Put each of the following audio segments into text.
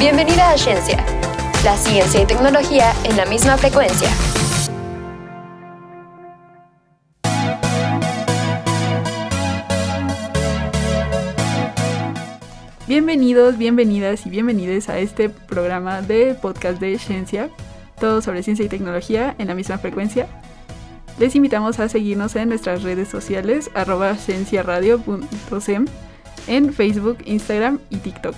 Bienvenida a Ciencia, la ciencia y tecnología en la misma frecuencia. Bienvenidos, bienvenidas y bienvenidos a este programa de podcast de Ciencia, todo sobre ciencia y tecnología en la misma frecuencia. Les invitamos a seguirnos en nuestras redes sociales, arroba cienciaradio.sem, en Facebook, Instagram y TikTok.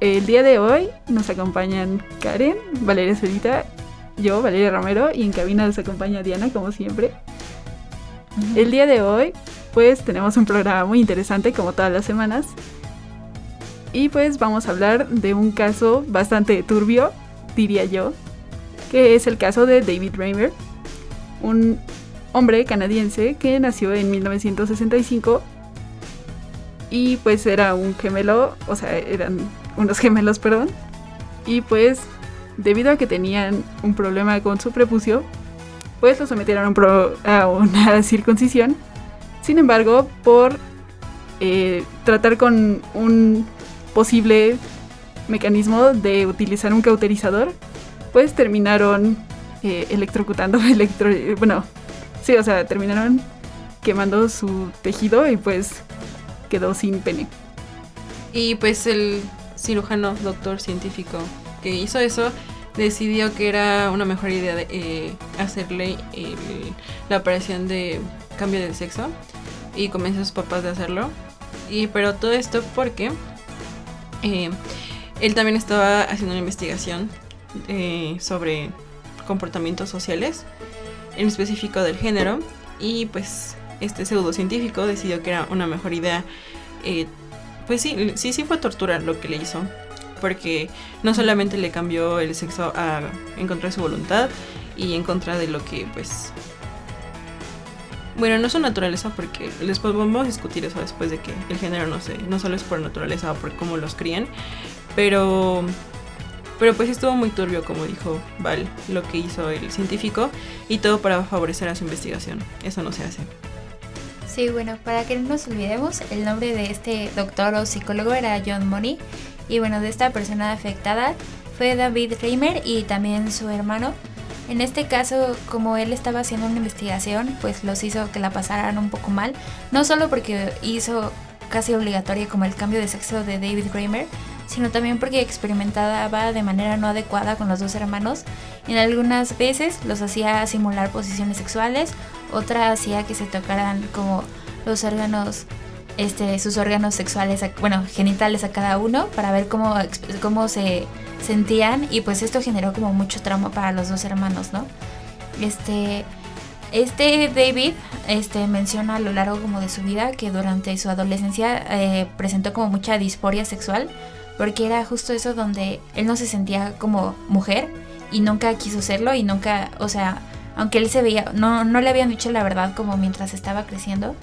El día de hoy nos acompañan Karen, Valeria Solita, yo, Valeria Romero, y en cabina nos acompaña Diana, como siempre. El día de hoy, pues tenemos un programa muy interesante, como todas las semanas. Y pues vamos a hablar de un caso bastante turbio, diría yo, que es el caso de David Raymer, un hombre canadiense que nació en 1965 y pues era un gemelo, o sea, eran unos gemelos, perdón. Y pues debido a que tenían un problema con su prepucio, pues lo sometieron a, una circuncisión. Sin embargo, por eh, tratar con un posible mecanismo de utilizar un cauterizador, pues terminaron eh, electrocutando, electro, bueno, sí, o sea, terminaron quemando su tejido y pues quedó sin pene. Y pues el cirujano, doctor científico que hizo eso, decidió que era una mejor idea de, eh, hacerle la operación de cambio de sexo y convenció a sus papás de hacerlo. Y pero todo esto porque eh, él también estaba haciendo una investigación eh, sobre comportamientos sociales, en específico del género, y pues este pseudocientífico decidió que era una mejor idea. Pues sí, sí, sí fue tortura lo que le hizo, porque no solamente le cambió el sexo a, en contra de su voluntad y en contra de lo que pues bueno, no es su naturaleza porque les podemos discutir eso después de que el género no sé, no solo es por naturaleza o por cómo los crían, pero pero pues estuvo muy turbio, como dijo Val, lo que hizo el científico y todo para favorecer a su investigación. Eso no se hace. Sí, bueno, para que no nos olvidemos, el nombre de este doctor o psicólogo era John Money y bueno, de esta persona afectada fue David Reimer y también su hermano. En este caso, como él estaba haciendo una investigación, pues los hizo que la pasaran un poco mal, no solo porque hizo casi obligatoria como el cambio de sexo de David Reimer, sino también porque experimentaba de manera no adecuada con los dos hermanos. En algunas veces los hacía simular posiciones sexuales, otra hacía que se tocaran como los órganos, este, sus órganos sexuales, bueno, genitales a cada uno para ver cómo, cómo se sentían y pues esto generó como mucho trauma para los dos hermanos, ¿no? Este, este David este, menciona a lo largo como de su vida que durante su adolescencia eh, presentó como mucha disforia sexual porque era justo eso donde él no se sentía como mujer y nunca quiso serlo y nunca, o sea, aunque él se veía, no, no le habían dicho la verdad como mientras estaba creciendo.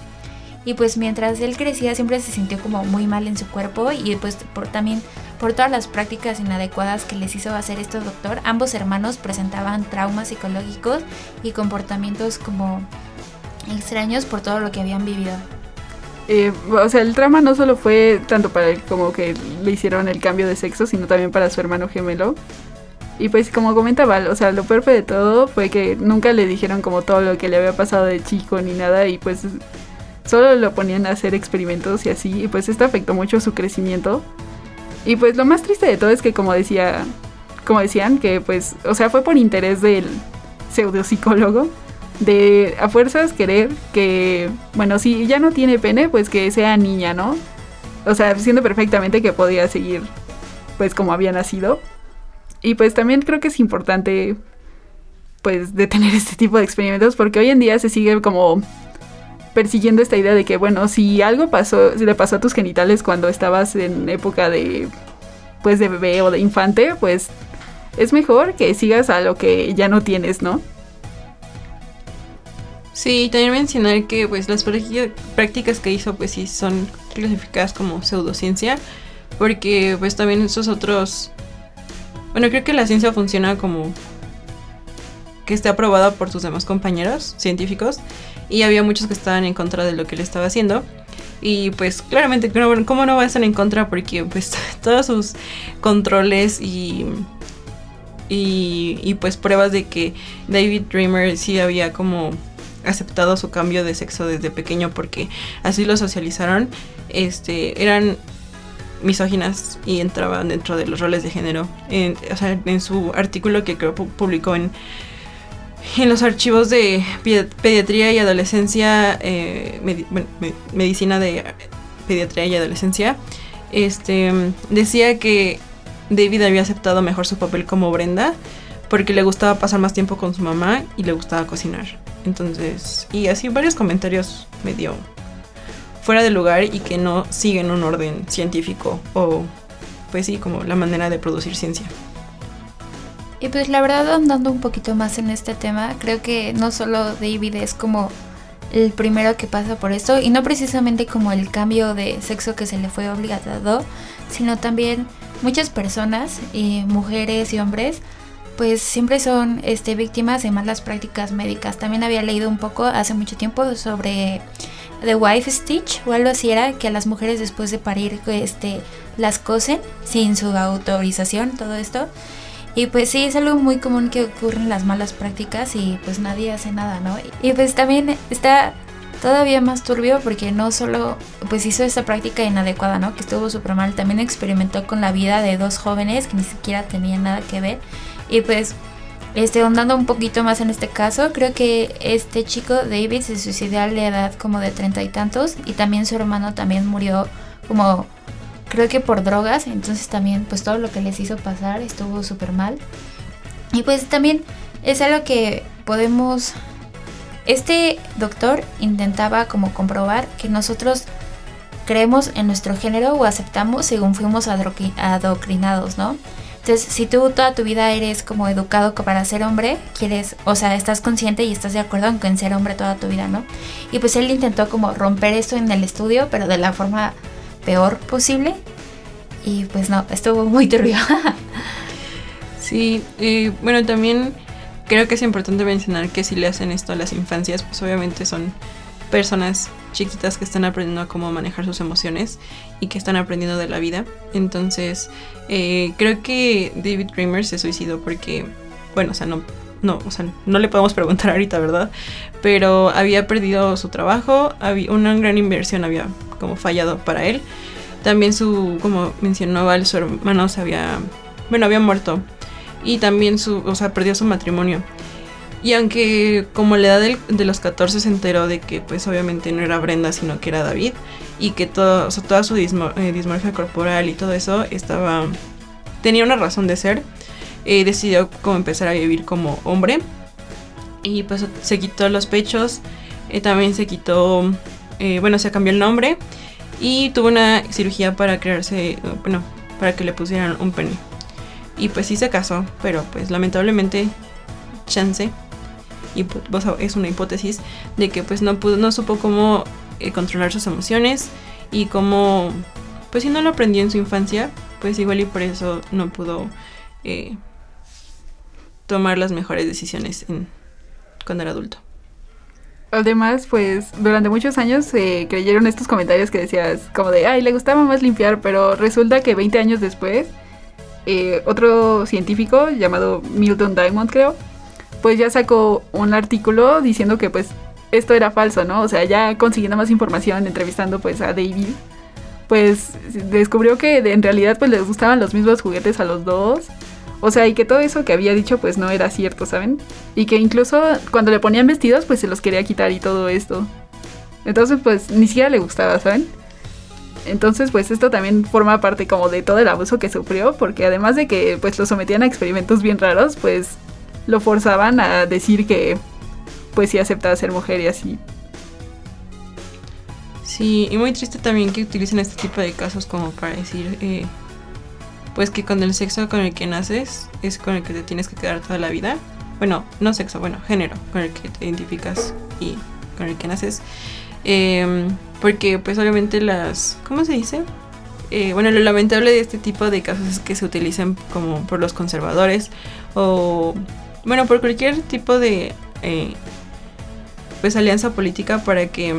Y pues mientras él crecía siempre se sintió como muy mal en su cuerpo y pues por, también por todas las prácticas inadecuadas que les hizo hacer este doctor, ambos hermanos presentaban traumas psicológicos y comportamientos como extraños por todo lo que habían vivido. Eh, o sea, el trama no solo fue tanto para él como que le hicieron el cambio de sexo, sino también para su hermano gemelo. Y pues como comentaba, o sea, lo peor de todo fue que nunca le dijeron como todo lo que le había pasado de chico ni nada y pues solo lo ponían a hacer experimentos y así y pues esto afectó mucho su crecimiento. Y pues lo más triste de todo es que como decía, como decían que pues, o sea, fue por interés del pseudopsicólogo de a fuerzas querer que, bueno, si ya no tiene pene, pues que sea niña, ¿no? O sea, siendo perfectamente que podía seguir, pues como había nacido. Y pues también creo que es importante, pues, detener este tipo de experimentos, porque hoy en día se sigue como persiguiendo esta idea de que, bueno, si algo pasó, si le pasó a tus genitales cuando estabas en época de, pues, de bebé o de infante, pues es mejor que sigas a lo que ya no tienes, ¿no? Sí, también mencionar que pues las prácticas que hizo pues sí son clasificadas como pseudociencia, porque pues también esos otros... Bueno, creo que la ciencia funciona como que esté aprobada por sus demás compañeros científicos y había muchos que estaban en contra de lo que él estaba haciendo. Y pues claramente, ¿cómo no va a estar en contra? Porque pues todos sus controles y, y, y pues pruebas de que David Dreamer sí había como aceptado su cambio de sexo desde pequeño porque así lo socializaron, este, eran misóginas y entraban dentro de los roles de género. En, o sea, en su artículo que creo publicó en, en los archivos de pediatría y adolescencia, eh, medicina de pediatría y adolescencia, este, decía que David había aceptado mejor su papel como Brenda porque le gustaba pasar más tiempo con su mamá y le gustaba cocinar. Entonces, y así varios comentarios medio fuera de lugar y que no siguen un orden científico o, pues sí, como la manera de producir ciencia. Y pues la verdad, andando un poquito más en este tema, creo que no solo David es como el primero que pasa por esto, y no precisamente como el cambio de sexo que se le fue obligado, sino también muchas personas, y mujeres y hombres, pues siempre son este, víctimas de malas prácticas médicas. También había leído un poco hace mucho tiempo sobre The Wife Stitch o algo así era que a las mujeres después de parir este, las cosen sin su autorización, todo esto. Y pues sí, es algo muy común que ocurren las malas prácticas y pues nadie hace nada, ¿no? Y pues también está todavía más turbio porque no solo pues hizo esta práctica inadecuada, ¿no? Que estuvo súper mal, también experimentó con la vida de dos jóvenes que ni siquiera tenían nada que ver. Y pues este, ahondando un poquito más en este caso, creo que este chico David se suicidó a la edad como de treinta y tantos y también su hermano también murió como creo que por drogas, entonces también pues todo lo que les hizo pasar estuvo súper mal. Y pues también es algo que podemos... Este doctor intentaba como comprobar que nosotros creemos en nuestro género o aceptamos según fuimos adoctrinados, ¿no? Entonces, si tú toda tu vida eres como educado para ser hombre, quieres, o sea, estás consciente y estás de acuerdo en ser hombre toda tu vida, ¿no? Y pues él intentó como romper esto en el estudio, pero de la forma peor posible. Y pues no, estuvo muy turbio. sí, y bueno, también creo que es importante mencionar que si le hacen esto a las infancias, pues obviamente son personas chiquitas que están aprendiendo a cómo manejar sus emociones y que están aprendiendo de la vida. Entonces, eh, creo que David Kramer se suicidó porque, bueno, o sea, no, no, o sea, no le podemos preguntar ahorita, ¿verdad? Pero había perdido su trabajo, había una gran inversión había como fallado para él. También su, como mencionó Val, su hermano se había, bueno, había muerto. Y también su, o sea, perdió su matrimonio. Y aunque como la edad de los 14 se enteró de que pues obviamente no era Brenda sino que era David y que todo, toda su eh, dismorfia corporal y todo eso estaba tenía una razón de ser, eh, decidió como empezar a vivir como hombre y pues se quitó los pechos, eh, también se quitó, bueno, se cambió el nombre y tuvo una cirugía para crearse, bueno, para que le pusieran un pene. Y pues sí se casó, pero pues lamentablemente, chance, es una hipótesis de que pues no pudo, no supo cómo eh, controlar sus emociones y cómo, pues si no lo aprendió en su infancia, pues igual y por eso no pudo eh, tomar las mejores decisiones en, cuando era adulto. Además, pues durante muchos años se creyeron estos comentarios que decías como de, ay, le gustaba más limpiar, pero resulta que 20 años después, eh, otro científico llamado Milton Diamond, creo, pues ya sacó un artículo diciendo que pues esto era falso, ¿no? O sea, ya consiguiendo más información, entrevistando pues a David, pues descubrió que en realidad pues les gustaban los mismos juguetes a los dos. O sea, y que todo eso que había dicho pues no era cierto, ¿saben? Y que incluso cuando le ponían vestidos pues se los quería quitar y todo esto. Entonces pues ni siquiera le gustaba, ¿saben? Entonces pues esto también forma parte como de todo el abuso que sufrió porque además de que pues lo sometían a experimentos bien raros pues lo forzaban a decir que pues sí aceptaba ser mujer y así. Sí, y muy triste también que utilicen este tipo de casos como para decir, eh, pues que con el sexo con el que naces es con el que te tienes que quedar toda la vida. Bueno, no sexo, bueno, género con el que te identificas y con el que naces. Em, porque pues obviamente las, ¿cómo se dice? Eh, bueno, lo lamentable de este tipo de casos es que se utilizan como por los conservadores o bueno, por cualquier tipo de eh, pues alianza política para que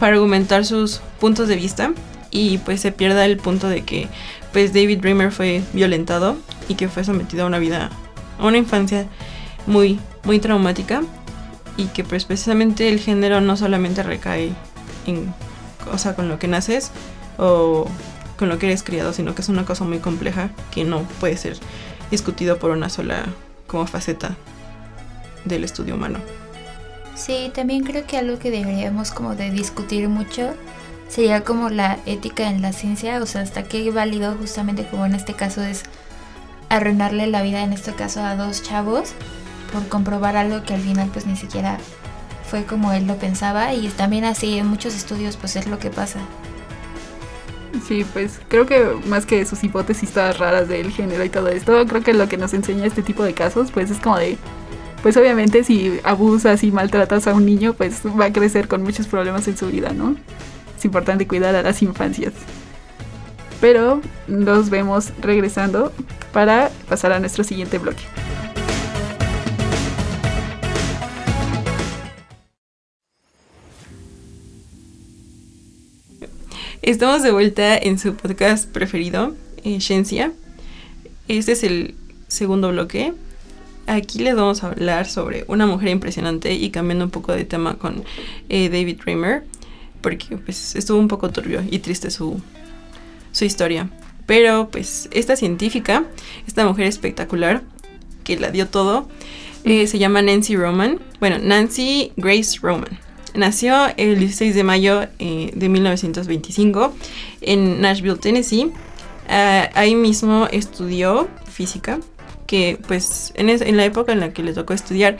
para argumentar sus puntos de vista y pues se pierda el punto de que pues David Dreamer fue violentado y que fue sometido a una vida, a una infancia muy, muy traumática y que pues precisamente el género no solamente recae en, o sea, con lo que naces o con lo que eres criado, sino que es una cosa muy compleja que no puede ser discutido por una sola como faceta del estudio humano. Sí, también creo que algo que deberíamos como de discutir mucho sería como la ética en la ciencia, o sea, hasta qué válido justamente como en este caso es arruinarle la vida en este caso a dos chavos por comprobar algo que al final pues ni siquiera fue como él lo pensaba y también así en muchos estudios pues es lo que pasa. Sí, pues creo que más que sus hipótesis todas raras del género y todo esto, creo que lo que nos enseña este tipo de casos pues es como de pues obviamente si abusas y maltratas a un niño pues va a crecer con muchos problemas en su vida, ¿no? Es importante cuidar a las infancias. Pero nos vemos regresando para pasar a nuestro siguiente bloque. Estamos de vuelta en su podcast preferido, eh, Ciencia. Este es el segundo bloque. Aquí les vamos a hablar sobre una mujer impresionante y cambiando un poco de tema con eh, David Raymer, porque pues estuvo un poco turbio y triste su, su historia. Pero pues esta científica, esta mujer espectacular, que la dio todo, eh, se llama Nancy Roman. Bueno, Nancy Grace Roman. Nació el 16 de mayo eh, de 1925 en Nashville, Tennessee. Ah, ahí mismo estudió física, que pues en, la época en la que le tocó estudiar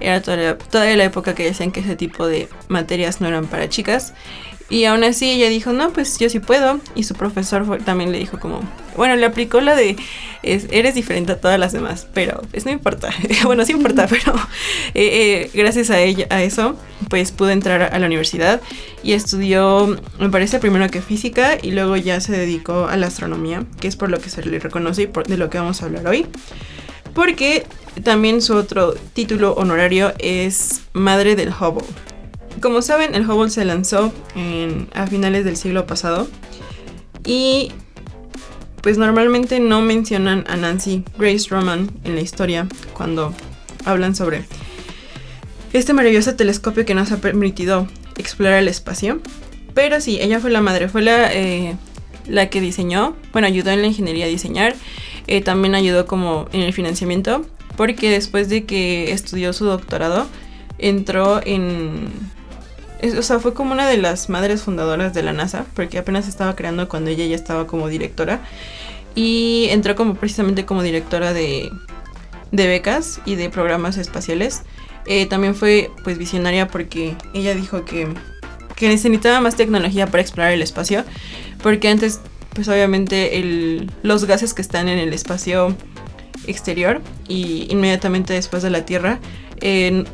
era todavía, todavía la época que decían que ese tipo de materias no eran para chicas. Y aún así ella dijo, no, pues yo sí puedo. Y su profesor también le dijo como, bueno, le aplicó la de, eres diferente a todas las demás, pero pues no importa. bueno, sí importa, pero eh, eh, gracias a ella, a eso, pues pudo entrar a la universidad y estudió, me parece primero que física y luego ya se dedicó a la astronomía, que es por lo que se le reconoce y por, de lo que vamos a hablar hoy. Porque también su otro título honorario es Madre del Hubble. Como saben, el Hubble se lanzó a finales del siglo pasado y pues normalmente no mencionan a Nancy Grace Roman en la historia cuando hablan sobre este maravilloso telescopio que nos ha permitido explorar el espacio. Pero sí, ella fue la madre, fue la, eh, la que diseñó, bueno, ayudó en la ingeniería a diseñar, eh, también ayudó como en el financiamiento, porque después de que estudió su doctorado, entró en o sea, fue como una de las madres fundadoras de la NASA, porque apenas estaba creando cuando ella ya estaba como directora. Y entró como precisamente como directora de, becas y de programas espaciales. Eh, también fue pues visionaria porque ella dijo que, necesitaba más tecnología para explorar el espacio. Porque antes, pues obviamente los gases que están en el espacio exterior y inmediatamente después de la Tierra eh,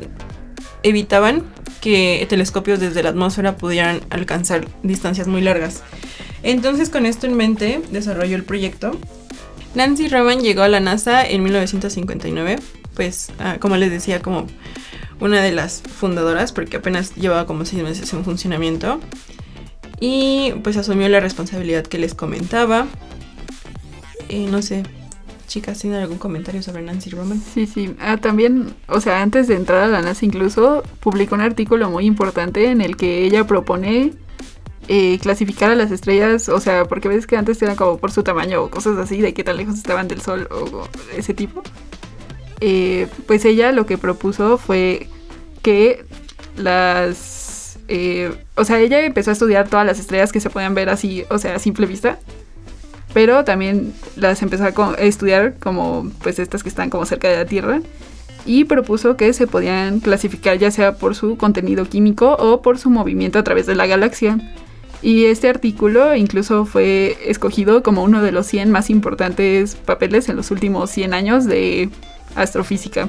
evitaban que telescopios desde la atmósfera pudieran alcanzar distancias muy largas. Entonces con esto en mente desarrolló el proyecto. Nancy Roman llegó a la NASA en 1959, pues ah, como les decía, como una de las fundadoras, porque apenas llevaba como seis meses en funcionamiento. Y pues asumió la responsabilidad que les comentaba. Eh, no sé, chicas tienen algún comentario sobre Nancy Roman. Sí, sí. Ah, también, o sea, antes de entrar a la NASA incluso, publicó un artículo muy importante en el que ella propone eh, clasificar a las estrellas, o sea, porque ves que antes eran como por su tamaño o cosas así, de qué tan lejos estaban del Sol o, ese tipo. Eh, pues ella lo que propuso fue que las... Eh, o sea, ella empezó a estudiar todas las estrellas que se podían ver así, o sea, a simple vista pero también las empezó a estudiar como pues estas que están como cerca de la Tierra y propuso que se podían clasificar ya sea por su contenido químico o por su movimiento a través de la galaxia. Y este artículo incluso fue escogido como uno de los 100 más importantes papeles en los últimos 100 años de astrofísica.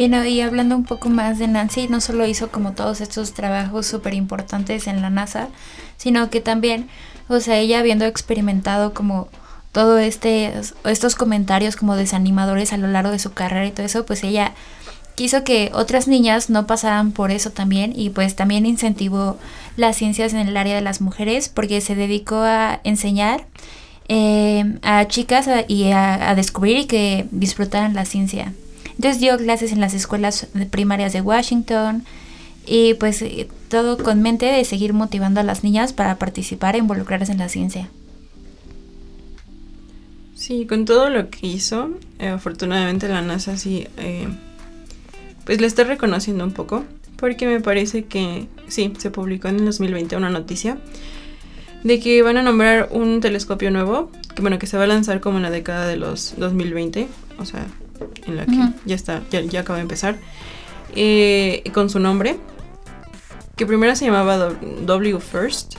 Bueno, y hablando un poco más de Nancy, no solo hizo como todos estos trabajos súper importantes en la NASA, sino que también o sea, ella habiendo experimentado como todo este estos comentarios como desanimadores a lo largo de su carrera y todo eso, pues ella quiso que otras niñas no pasaran por eso también y pues también incentivó las ciencias en el área de las mujeres porque se dedicó a enseñar eh, a chicas y a, descubrir y que disfrutaran la ciencia. Entonces dio clases en las escuelas primarias de Washington y pues eh, todo con mente de seguir motivando a las niñas para participar e involucrarse en la ciencia. Sí, con todo lo que hizo, eh, afortunadamente la NASA sí, eh, pues le está reconociendo un poco, porque me parece que sí, se publicó en el 2020 una noticia de que van a nombrar un telescopio nuevo, que bueno, que se va a lanzar como en la década de los 2020, o sea, en la que ya está, ya, ya, acaba de empezar, eh, con su nombre, que primero se llamaba W First,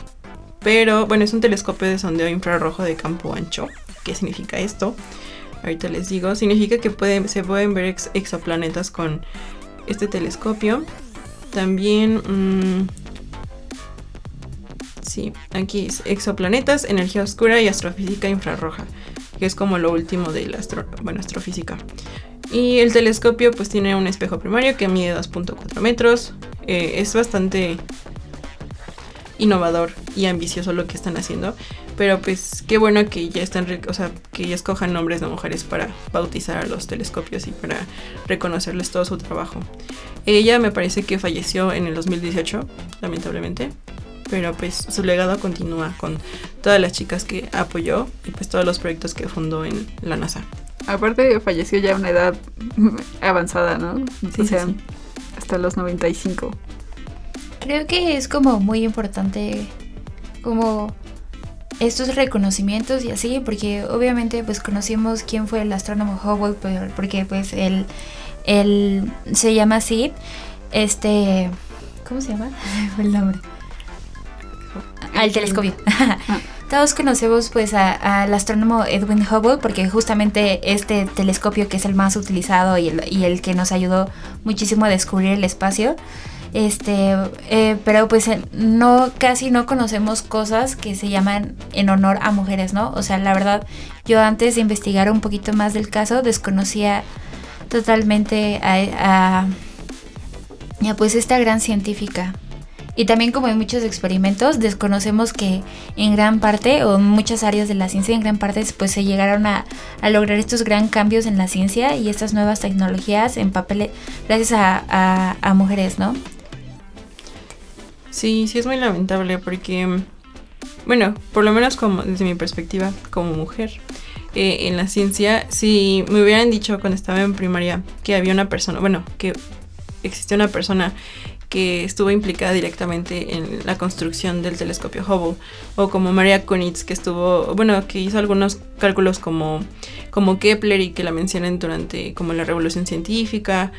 pero bueno, es un telescopio de sondeo infrarrojo de campo ancho. ¿Qué significa esto? Ahorita les digo. Significa que se pueden ver exoplanetas con este telescopio. También... Mm, sí, aquí es exoplanetas, energía oscura y astrofísica infrarroja. Que es como lo último de la astrofísica. Y el telescopio pues tiene un espejo primario que mide 2.4 metros. Eh, es bastante innovador y ambicioso lo que están haciendo. Pero pues qué bueno que ya están, o sea, que ya escojan nombres de mujeres para bautizar a los telescopios y para reconocerles todo su trabajo. Ella me parece que falleció en el 2018, lamentablemente. Pero pues su legado continúa con todas las chicas que apoyó y pues todos los proyectos que fundó en la NASA. Aparte falleció ya a una edad avanzada, ¿no? Sí, o sea, hasta los 95. Creo que es como muy importante como estos reconocimientos y así, porque obviamente pues conocimos quién fue el astrónomo Hubble, porque pues él, él se llama así, este, ¿cómo se llama? el nombre. Al telescopio. Todos conocemos pues al astrónomo Edwin Hubble porque justamente este telescopio que es el más utilizado y el, que nos ayudó muchísimo a descubrir el espacio, este, eh, pero pues eh, no, casi no conocemos cosas que se llaman en honor a mujeres, ¿no? O sea, la verdad, yo antes de investigar un poquito más del caso, desconocía totalmente a, a, pues esta gran científica. Y también como en muchos experimentos, desconocemos que en gran parte, o en muchas áreas de la ciencia, en gran parte, pues se llegaron a, a lograr estos gran cambios en la ciencia y estas nuevas tecnologías en papel gracias a, a mujeres, ¿no? Sí, sí es muy lamentable porque, bueno, por lo menos como desde mi perspectiva como mujer, eh, en la ciencia, si me hubieran dicho cuando estaba en primaria que había una persona, bueno, que existía una persona que estuvo implicada directamente en la construcción del telescopio Hubble, o como Maria Konitz, que estuvo, bueno, que hizo algunos cálculos como, como Kepler y que la mencionan durante como la revolución científica,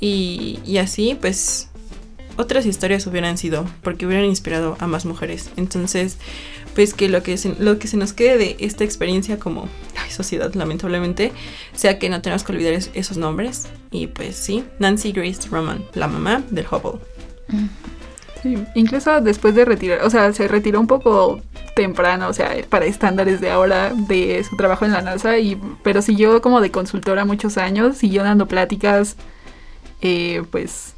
y, y así, pues otras historias hubieran sido, porque hubieran inspirado a más mujeres. Entonces, pues que lo que se, lo que se nos quede de esta experiencia como sociedad, lamentablemente, sea que no tenemos que olvidar esos nombres. Y pues sí, Nancy Grace Roman, la mamá del Hubble. Sí, incluso después de retirar, o sea, se retiró un poco temprano, o sea, para estándares de ahora de su trabajo en la NASA, y, pero siguió como de consultora muchos años, siguió dando pláticas, eh, pues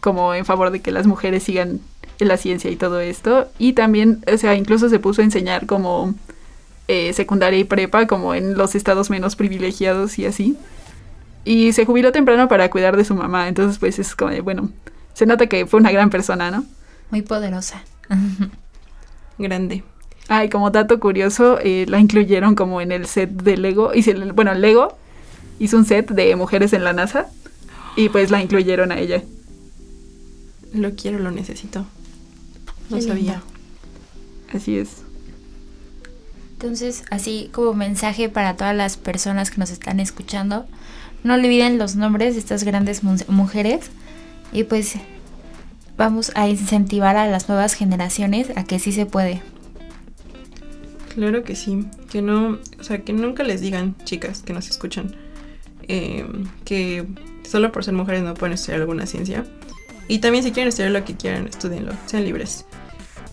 como en favor de que las mujeres sigan en la ciencia y todo esto. Y también, o sea, incluso se puso a enseñar como eh, secundaria y prepa, como en los estados menos privilegiados y así. Y se jubiló temprano para cuidar de su mamá. Entonces, pues es como, bueno, se nota que fue una gran persona, ¿no? Muy poderosa. Grande. Ay, como dato curioso, eh, la incluyeron como en el set de Lego. Y bueno, Lego hizo un set de mujeres en la NASA. Y pues la incluyeron a ella. Lo quiero, lo necesito. No sabía. Así es. Entonces, así como mensaje para todas las personas que nos están escuchando, no olviden los nombres de estas grandes mujeres y pues vamos a incentivar a las nuevas generaciones a que sí se puede. Claro que sí, que no, o sea, que nunca les digan, chicas que nos escuchan, eh, que solo por ser mujeres no pueden estudiar alguna ciencia. Y también si quieren estudiar lo que quieran, estudienlo, sean libres.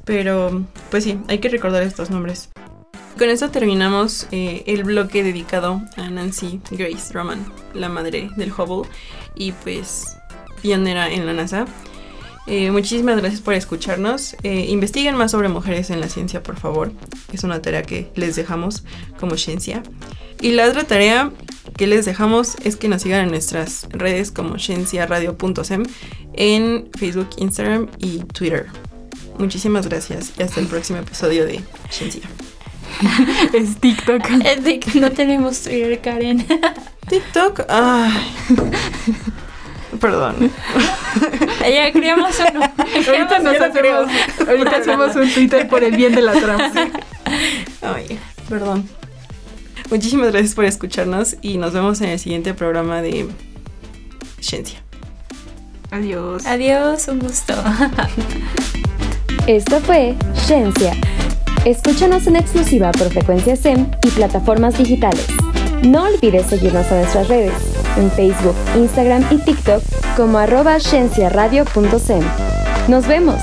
Pero, pues sí, hay que recordar estos nombres. Con esto terminamos eh, el bloque dedicado a Nancy Grace Roman, la madre del Hubble. Y pues pionera en la NASA. Eh, muchísimas gracias por escucharnos. Eh, investiguen más sobre mujeres en la ciencia, por favor. Es una tarea que les dejamos como ciencia. Y la otra tarea que les dejamos es que nos sigan en nuestras redes como cienciaradio.sem en Facebook, Instagram y Twitter. Muchísimas gracias y hasta el próximo episodio de Ciencia. es TikTok. Que no tenemos Twitter, Karen. TikTok, ay. Perdón. Ya creamos uno. Ahorita nos hacemos, ahorita hacemos un Twitter por el bien de la trama. Ay, perdón. Muchísimas gracias por escucharnos y nos vemos en el siguiente programa de Ciencia. Adiós. Adiós, un gusto. Esto fue Ciencia. Escúchanos en exclusiva por frecuencia SEM y plataformas digitales. No olvides seguirnos a nuestras redes, en Facebook, Instagram y TikTok como arroba. ¡Nos vemos!